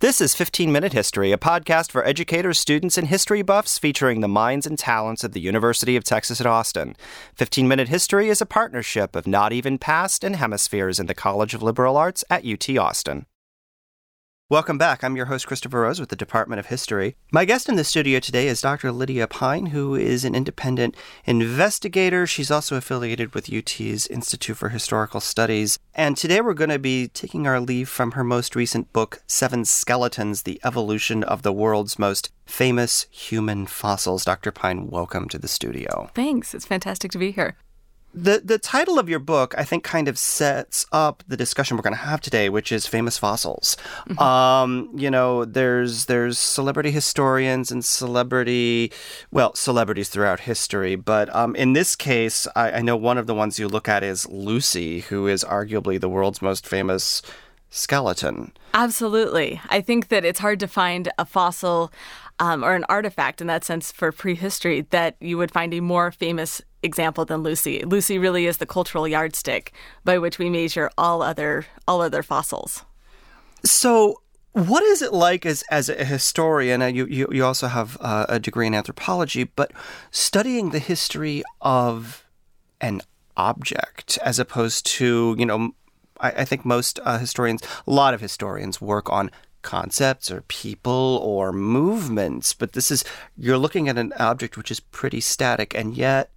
This is 15 Minute History, a podcast for educators, students, and history buffs featuring the minds and talents of the University of Texas at Austin. 15 Minute History is a partnership of Not Even Past and Hemispheres in the College of Liberal Arts at UT Austin. Welcome back. I'm your host, Christopher Rose with the Department of History. My guest in the studio today is Dr. Lydia Pyne, who is an independent investigator. She's also affiliated with UT's Institute for Historical Studies. And today we're going to be taking our leave from her most recent book, Seven Skeletons The Evolution of the World's Most Famous Human Fossils. Dr. Pyne, welcome to the studio. Thanks. It's fantastic to be here. The the title of your book, I think, kind of sets up the discussion we're going to have today, which is famous fossils. Mm-hmm. Um, you know, there's there's celebrity historians and celebrity, well, celebrities throughout history, but um, in this case, I, I know one of the ones you look at is Lucy, who is arguably the world's most famous skeleton. Absolutely. I think that it's hard to find a fossil um, or an artifact in that sense for prehistory that you would find a more famous example than Lucy. Lucy really is the cultural yardstick by which we measure all other all other fossils. So, what is it like as as a historian? You you, you also have uh, a degree in anthropology, but studying the history of an object as opposed to you know. I, I think most uh, historians, a lot of historians, work on concepts or people or movements, but this is, you're looking at an object which is pretty static, and yet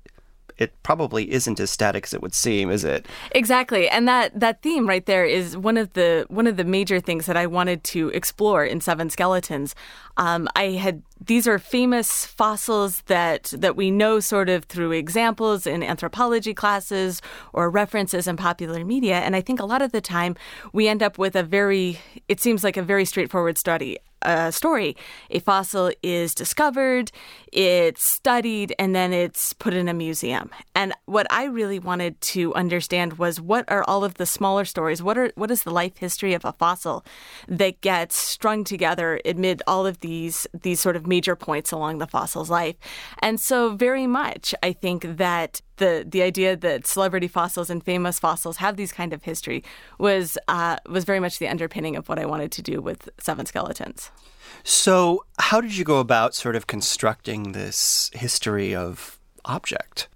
it probably isn't as static as it would seem, is it? Exactly. And that that theme right there is one of the one of the major things that I wanted to explore in Seven Skeletons. Um, I had these are famous fossils that that we know sort of through examples in anthropology classes or references in popular media and i think a lot of the time we end up with a very it seems like a very straightforward study a story. A fossil is discovered, it's studied, and then it's put in a museum. And what I really wanted to understand was what are all of the smaller stories? What are what is the life history of a fossil that gets strung together amid all of these these sort of major points along the fossil's life? And so very much I think that the the idea that celebrity fossils and famous fossils have these kind of history was uh, was very much the underpinning of what I wanted to do with Seven Skeletons. So, how did you go about sort of constructing this history of object?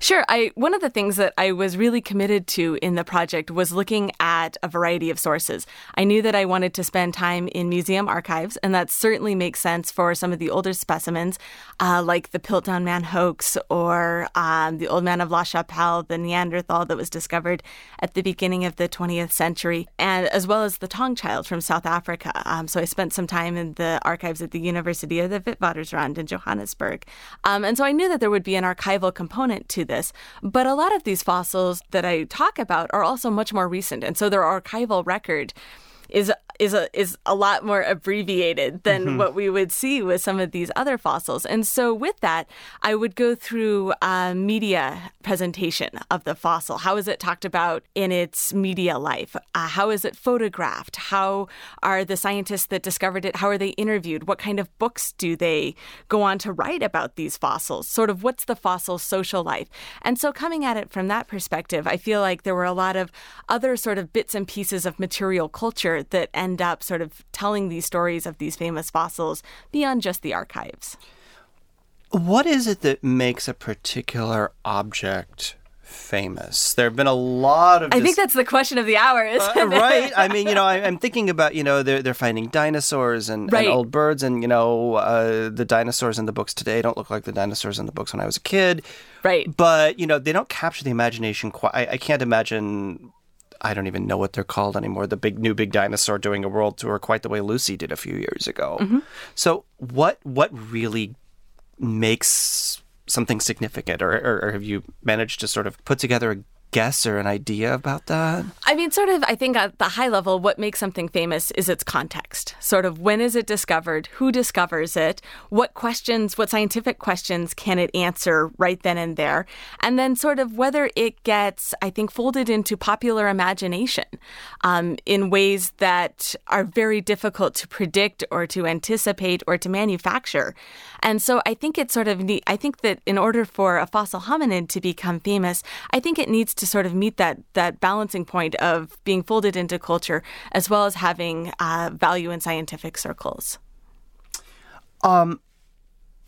Sure. I one of the things that I was really committed to in the project was looking at a variety of sources. I knew that I wanted to spend time in museum archives, and that certainly makes sense for some of the older specimens, uh, like the Piltdown Man hoax or um, the Old Man of La Chapelle, the Neanderthal that was discovered at the beginning of the 20th century, and as well as the Taung Child from South Africa. Um, so I spent some time in the archives at the University of the Witwatersrand in Johannesburg, um, and so I knew that there would be an archival component to to this. But a lot of these fossils that I talk about are also much more recent. And so their archival record is is a is a lot more abbreviated than mm-hmm. what we would see with some of these other fossils. And so with that, I would go through a media presentation of the fossil. How is it talked about in its media life? Uh, how is it photographed? How are the scientists that discovered it? How are they interviewed? What kind of books do they go on to write about these fossils? Sort of what's the fossil social life? And so coming at it from that perspective, I feel like there were a lot of other sort of bits and pieces of material culture that end up sort of telling these stories of these famous fossils beyond just the archives. What is it that makes a particular object famous? There have been a lot of. I think that's the question of the hour, isn't uh, Right. I mean, you know, I, am thinking about you know they're they're finding dinosaurs and, right. and old birds, and you know uh, the dinosaurs in the books today don't look like the dinosaurs in the books when I was a kid. Right. But you know they don't capture the imagination quite. I, I can't imagine I don't even know what they're called anymore. The big new big dinosaur doing a world tour, quite the way Lucy did a few years ago. Mm-hmm. So what what really makes something significant, or, or, or have you managed to sort of put together a guess or an idea about that? I mean, sort of, I think at the high level, what makes something famous is its context. Sort of, when is it discovered? Who discovers it? What questions, what scientific questions can it answer right then and there? And then, sort of, whether it gets, I think, folded into popular imagination um, in ways that are very difficult to predict or to anticipate or to manufacture. And so, I think it's sort of neat. I think that in order for a fossil hominid to become famous, I think it needs to sort of meet that that balancing point of being folded into culture as well as having uh, value in scientific circles. Um,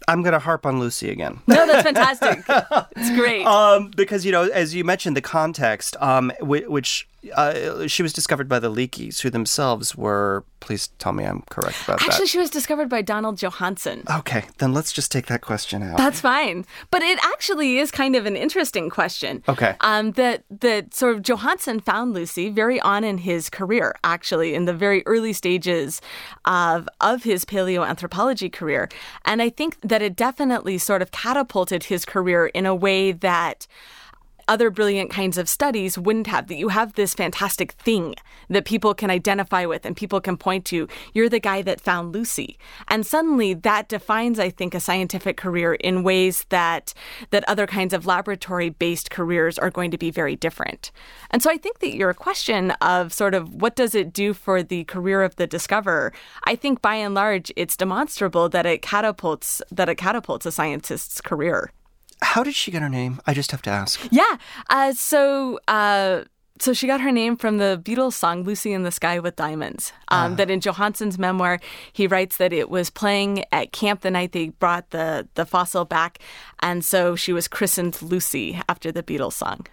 I'm going to harp on Lucy again. No, that's fantastic. it's great. Um, because you know, as you mentioned, the context, um, which uh, she was discovered by the Leakeys, who themselves were. Please tell me I'm correct about Actually, that. Actually, she was discovered by Donald Johanson. Okay, then let's just take that question out. That's fine, but it actually is kind of an interesting question. Okay. Um, that that sort of Johanson found Lucy very on in his career, actually, in the very early stages of of his paleoanthropology career, and I think that it definitely sort of catapulted his career in a way that other brilliant kinds of studies wouldn't have. That you have this fantastic thing that people can identify with and people can point to. You're the guy that found Lucy. And suddenly that defines, I think, a scientific career in ways that that other kinds of laboratory based careers are going to be very different. And so I think that your question of sort of what does it do for the career of the discoverer, I think by and large it's demonstrable that it catapults that it catapults a scientist's career. How did she get her name? I just have to ask. Yeah. Uh, so. Uh, so she got her name from the Beatles song "Lucy in the Sky with Diamonds." Um, uh. That in Johanson's memoir, he writes that it was playing at camp the night they brought the the fossil back, and so she was christened Lucy after the Beatles song.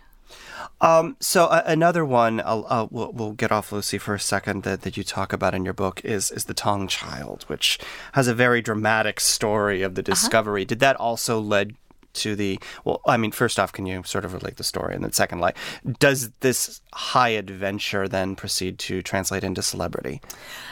Um, so uh, another one, uh, we'll, we'll, get off Lucy for a second. That, that you talk about in your book is is the Taung Child, which has a very dramatic story of the uh-huh. discovery. Uh-huh. Did that also lead to the well i mean first off can you sort of relate the story? And then second like does this high adventure then proceed to translate into celebrity?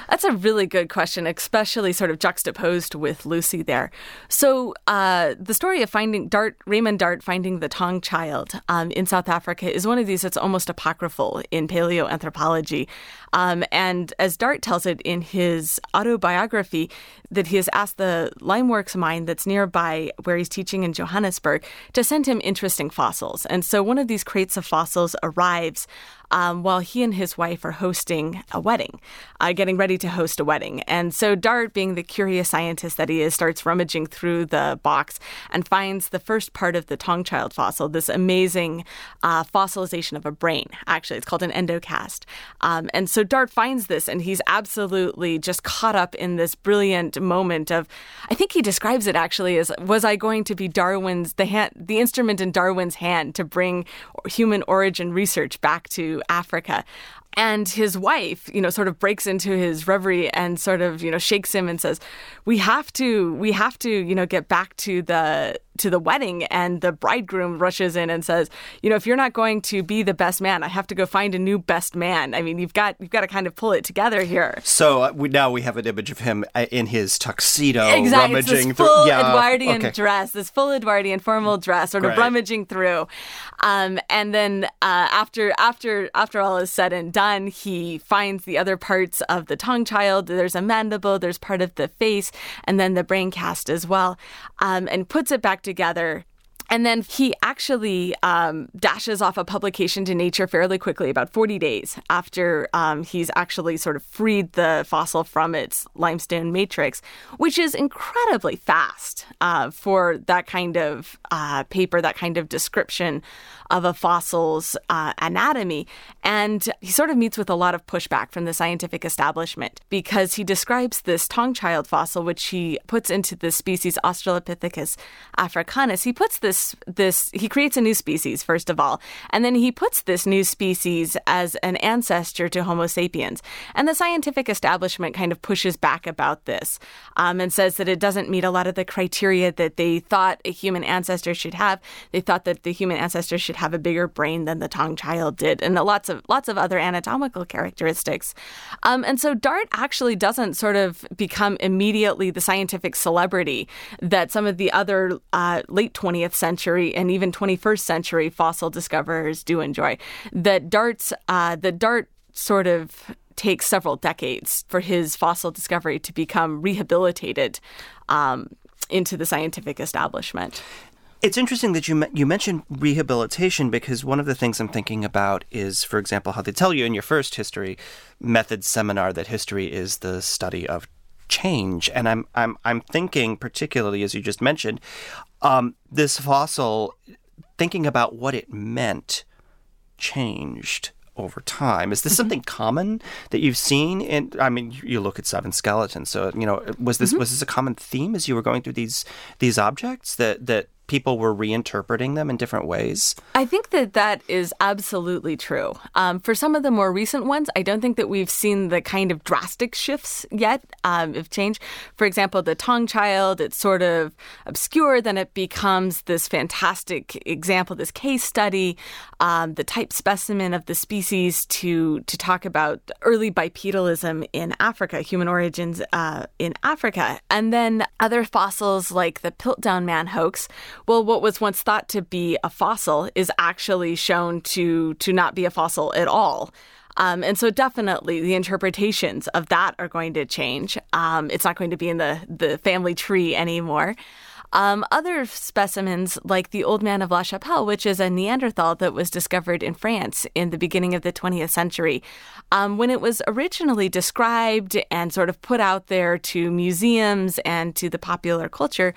That's a really good question especially sort of juxtaposed with lucy there. So uh, the story of finding dart raymond dart finding the Taung child um, in south africa is one of these that's almost apocryphal in paleoanthropology. Um, and as Dart tells it in his autobiography, that he has asked the Limeworks mine that's nearby where he's teaching in Johannesburg to send him interesting fossils. And so one of these crates of fossils arrives um, while he and his wife are hosting a wedding, uh, getting ready to host a wedding. And so Dart, being the curious scientist that he is, starts rummaging through the box and finds the first part of the Taung Child fossil, this amazing uh, fossilization of a brain. Actually, it's called an endocast. Um, and so Dart finds this, and he's absolutely just caught up in this brilliant moment of, I think he describes it actually as, was I going to be Darwin's, the hand, the instrument in Darwin's hand to bring human origin research back to Africa. And his wife, you know, sort of breaks into his reverie and sort of, you know, shakes him and says, "We have to, we have to, you know, get back to the to the wedding and the bridegroom rushes in and says, "You know, if you're not going to be the best man, I have to go find a new best man." I mean, you've got you've got to kind of pull it together here. So uh, we, now we have an image of him uh, in his tuxedo, exactly. rummaging it's this full through. Yeah, Edwardian okay. dress, this full Edwardian formal dress, sort of rummaging through, um, and then uh, after after after all is said and done, he finds the other parts of the Taung child. There's a mandible, there's part of the face, and then the brain cast as well, um, and puts it back together. And then he actually um, dashes off a publication to Nature fairly quickly, about 40 days after um, he's actually sort of freed the fossil from its limestone matrix, which is incredibly fast uh, for that kind of uh, paper, that kind of description of a fossil's uh, anatomy. And he sort of meets with a lot of pushback from the scientific establishment because he describes this Taung Child fossil, which he puts into the species Australopithecus africanus. He puts this this he creates a new species first of all, and then he puts this new species as an ancestor to Homo sapiens. And the scientific establishment kind of pushes back about this um, and says that it doesn't meet a lot of the criteria that they thought a human ancestor should have. They thought that the human ancestor should have a bigger brain than the Taung child did, and lots of lots of other anatomical characteristics. Um, and so Dart actually doesn't sort of become immediately the scientific celebrity that some of the other uh, late 20th century and even 21st century fossil discoverers do enjoy. That Dart's uh, the Dart sort of takes several decades for his fossil discovery to become rehabilitated um, into the scientific establishment. It's interesting that you you mentioned rehabilitation because one of the things I'm thinking about is, for example, how they tell you in your first history method seminar that history is the study of change, and I'm I'm I'm thinking particularly as you just mentioned, um, this fossil, thinking about what it meant changed over time. Is this mm-hmm. something common that you've seen? In I mean, you look at seven skeletons. So you know, was this mm-hmm. was this a common theme as you were going through these these objects that that people were reinterpreting them in different ways? I think that that is absolutely true. Um, for some of the more recent ones, I don't think that we've seen the kind of drastic shifts yet um, of change. For example, the Taung Child, it's sort of obscure, then it becomes this fantastic example, this case study, um, the type specimen of the species to to talk about early bipedalism in Africa, human origins uh, in Africa, and then other fossils like the Piltdown Man hoax well, what was once thought to be a fossil is actually shown to to not be a fossil at all. Um, and so definitely the interpretations of that are going to change. Um, it's not going to be in the, the family tree anymore. Um, other specimens, like the Old Man of La Chapelle, which is a Neanderthal that was discovered in France in the beginning of the 20th century, um, when it was originally described and sort of put out there to museums and to the popular culture,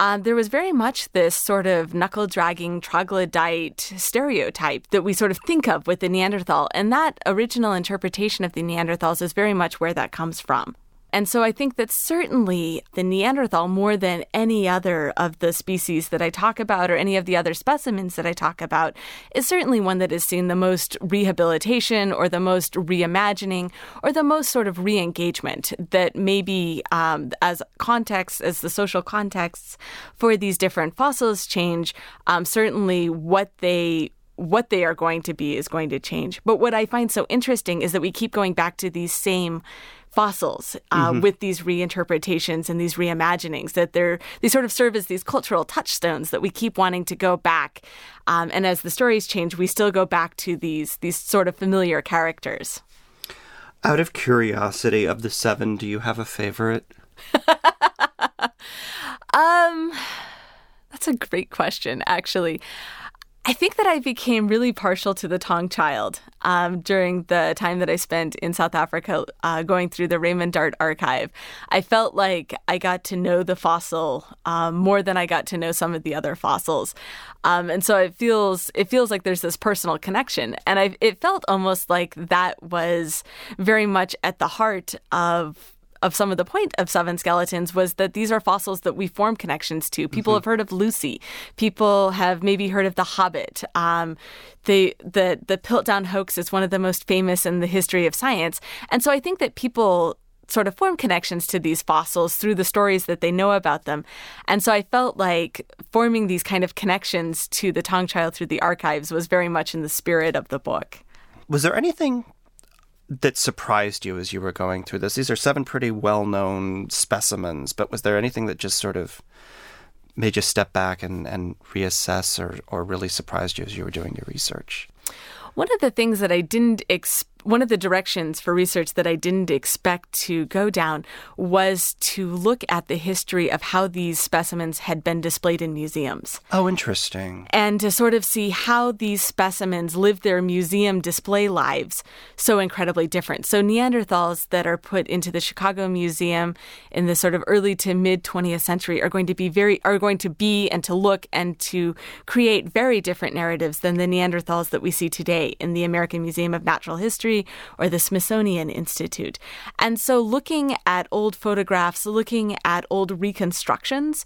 um, there was very much this sort of knuckle dragging troglodyte stereotype that we sort of think of with the Neanderthal. And that original interpretation of the Neanderthals is very much where that comes from. And so I think that certainly the Neanderthal, more than any other of the species that I talk about or any of the other specimens that I talk about, is certainly one that has seen the most rehabilitation or the most reimagining or the most sort of re engagement that maybe um, as context, as the social contexts for these different fossils change, um, certainly what they what they are going to be is going to change. But what I find so interesting is that we keep going back to these same fossils uh, mm-hmm. with these reinterpretations and these reimaginings that they're they sort of serve as these cultural touchstones that we keep wanting to go back um, and as the stories change we still go back to these these sort of familiar characters out of curiosity of the seven do you have a favorite um that's a great question actually I think that I became really partial to the Taung Child um, during the time that I spent in South Africa uh, going through the Raymond Dart archive. I felt like I got to know the fossil um, more than I got to know some of the other fossils, um, and so it feels it feels like there's this personal connection, and I it felt almost like that was very much at the heart of of some of the point of seven skeletons was that these are fossils that we form connections to. People mm-hmm. have heard of Lucy. People have maybe heard of the Hobbit. Um, the the the Piltdown hoax is one of the most famous in the history of science, and so I think that people sort of form connections to these fossils through the stories that they know about them. And so I felt like forming these kind of connections to the Taung Child through the archives was very much in the spirit of the book. Was there anything that surprised you as you were going through this? These are seven pretty well known specimens, but was there anything that just sort of made you step back and, and reassess or, or really surprised you as you were doing your research? One of the things that I didn't expect one of the directions for research that I didn't expect to go down was to look at the history of how these specimens had been displayed in museums. Oh, interesting. And to sort of see how these specimens lived their museum display lives so incredibly different. So, Neanderthals that are put into the Chicago Museum in the sort of early to mid 20th century are going to be very, are going to be and to look and to create very different narratives than the Neanderthals that we see today in the American Museum of Natural History Or the Smithsonian Institute. And so, looking at old photographs, looking at old reconstructions,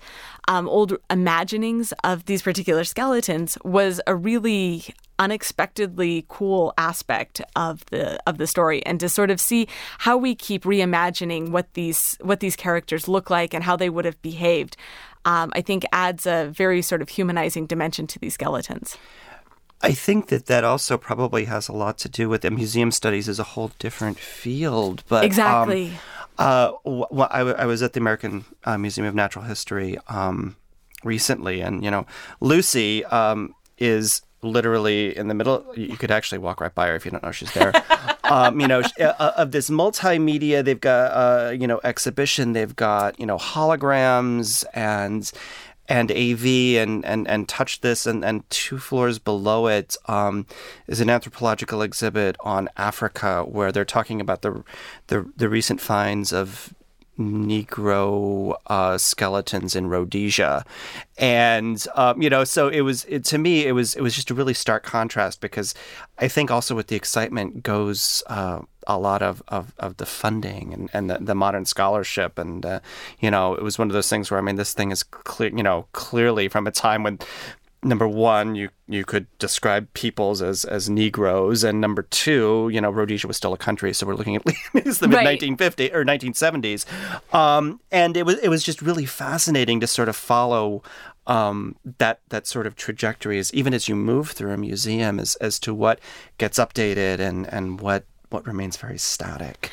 um, old imaginings of these particular skeletons was a really unexpectedly cool aspect of the of the story and to sort of see how we keep reimagining what these what these characters look like and how they would have behaved um, I think adds a very sort of humanizing dimension to these skeletons. I think that that also probably has a lot to do with it. Museum studies is a whole different field, but um, exactly. Um, uh, I, I, was at the American uh, Museum of Natural History um, recently, and you know, Lucy um, is literally in the middle. You could actually walk right by her if you don't know she's there. um, you know, uh, of this multimedia, they've got uh, you know exhibition. They've got you know holograms and and AV and, and, and touch this and, and two floors below it um, is an anthropological exhibit on Africa where they're talking about the the, the recent finds of Negro uh, skeletons in Rhodesia, and um, you know, so it was it, to me it was it was just a really stark contrast because I think also with the excitement goes. Uh, a lot of, of, of the funding and, and the, the modern scholarship and uh, you know it was one of those things where I mean this thing is clear you know clearly from a time when number one, you you could describe peoples as as Negroes, and number two, you know, Rhodesia was still a country, so we're looking at least the mid 1950s or 1970s, um, and it was it was just really fascinating to sort of follow um, that that sort of trajectory, as even as you move through a museum, as as to what gets updated and and what what remains very static.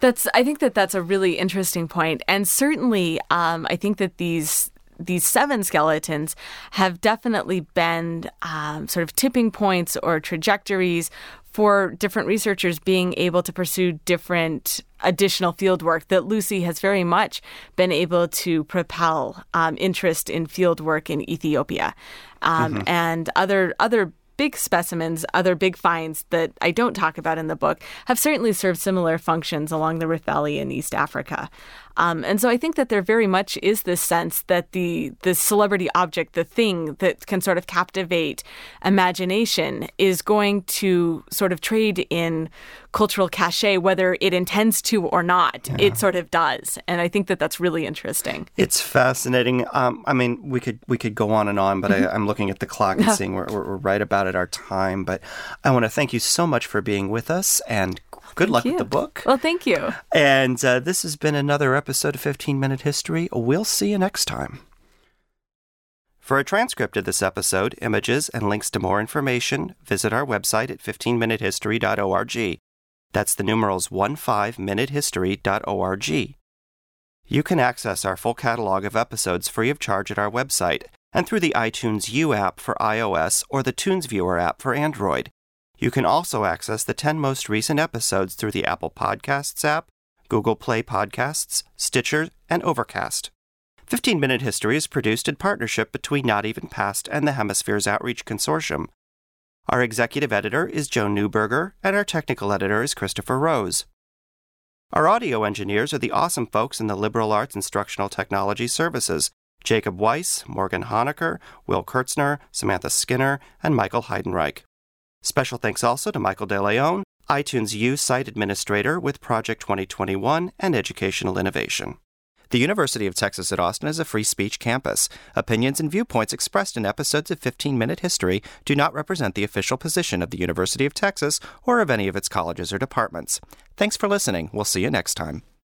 That's. I think that that's a really interesting point, and certainly, um, I think that these these seven skeletons have definitely been um, sort of tipping points or trajectories for different researchers being able to pursue different additional field work that Lucy has very much been able to propel um, interest in field work in Ethiopia um, mm-hmm. and other other big specimens, other big finds that I don't talk about in the book, have certainly served similar functions along the Rift Valley in East Africa. Um, and so I think that there very much is this sense that the the celebrity object, the thing that can sort of captivate imagination, is going to sort of trade in cultural cachet, whether it intends to or not. Yeah. It sort of does, and I think that that's really interesting. It's fascinating. Um, I mean, we could we could go on and on, but I, am looking at the clock and seeing we're, we're right about at our time. But I want to thank you so much for being with us and good thank luck you. with the book. Well, thank you. And uh, this has been another episode of 15 Minute History. We'll see you next time. For a transcript of this episode, images, and links to more information, visit our website at 15minutehistory.org. That's the numerals 15minutehistory.org. You can access our full catalog of episodes free of charge at our website and through the iTunes U app for iOS or the TunesViewer app for Android. You can also access the 10 most recent episodes through the Apple Podcasts app, Google Play Podcasts, Stitcher, and Overcast. 15 Minute History is produced in partnership between Not Even Past and the Hemispheres Outreach Consortium. Our executive editor is Joan Neuberger, and our technical editor is Christopher Rose. Our audio engineers are the awesome folks in the Liberal Arts Instructional Technology Services Jacob Weiss, Morgan Honecker, Will Kurtzner, Samantha Skinner, and Michael Heidenreich. Special thanks also to Michael DeLeon, iTunes U site administrator with Project 2021 and Educational Innovation. The University of Texas at Austin is a free speech campus. Opinions and viewpoints expressed in episodes of 15 Minute History do not represent the official position of the University of Texas or of any of its colleges or departments. Thanks for listening. We'll see you next time.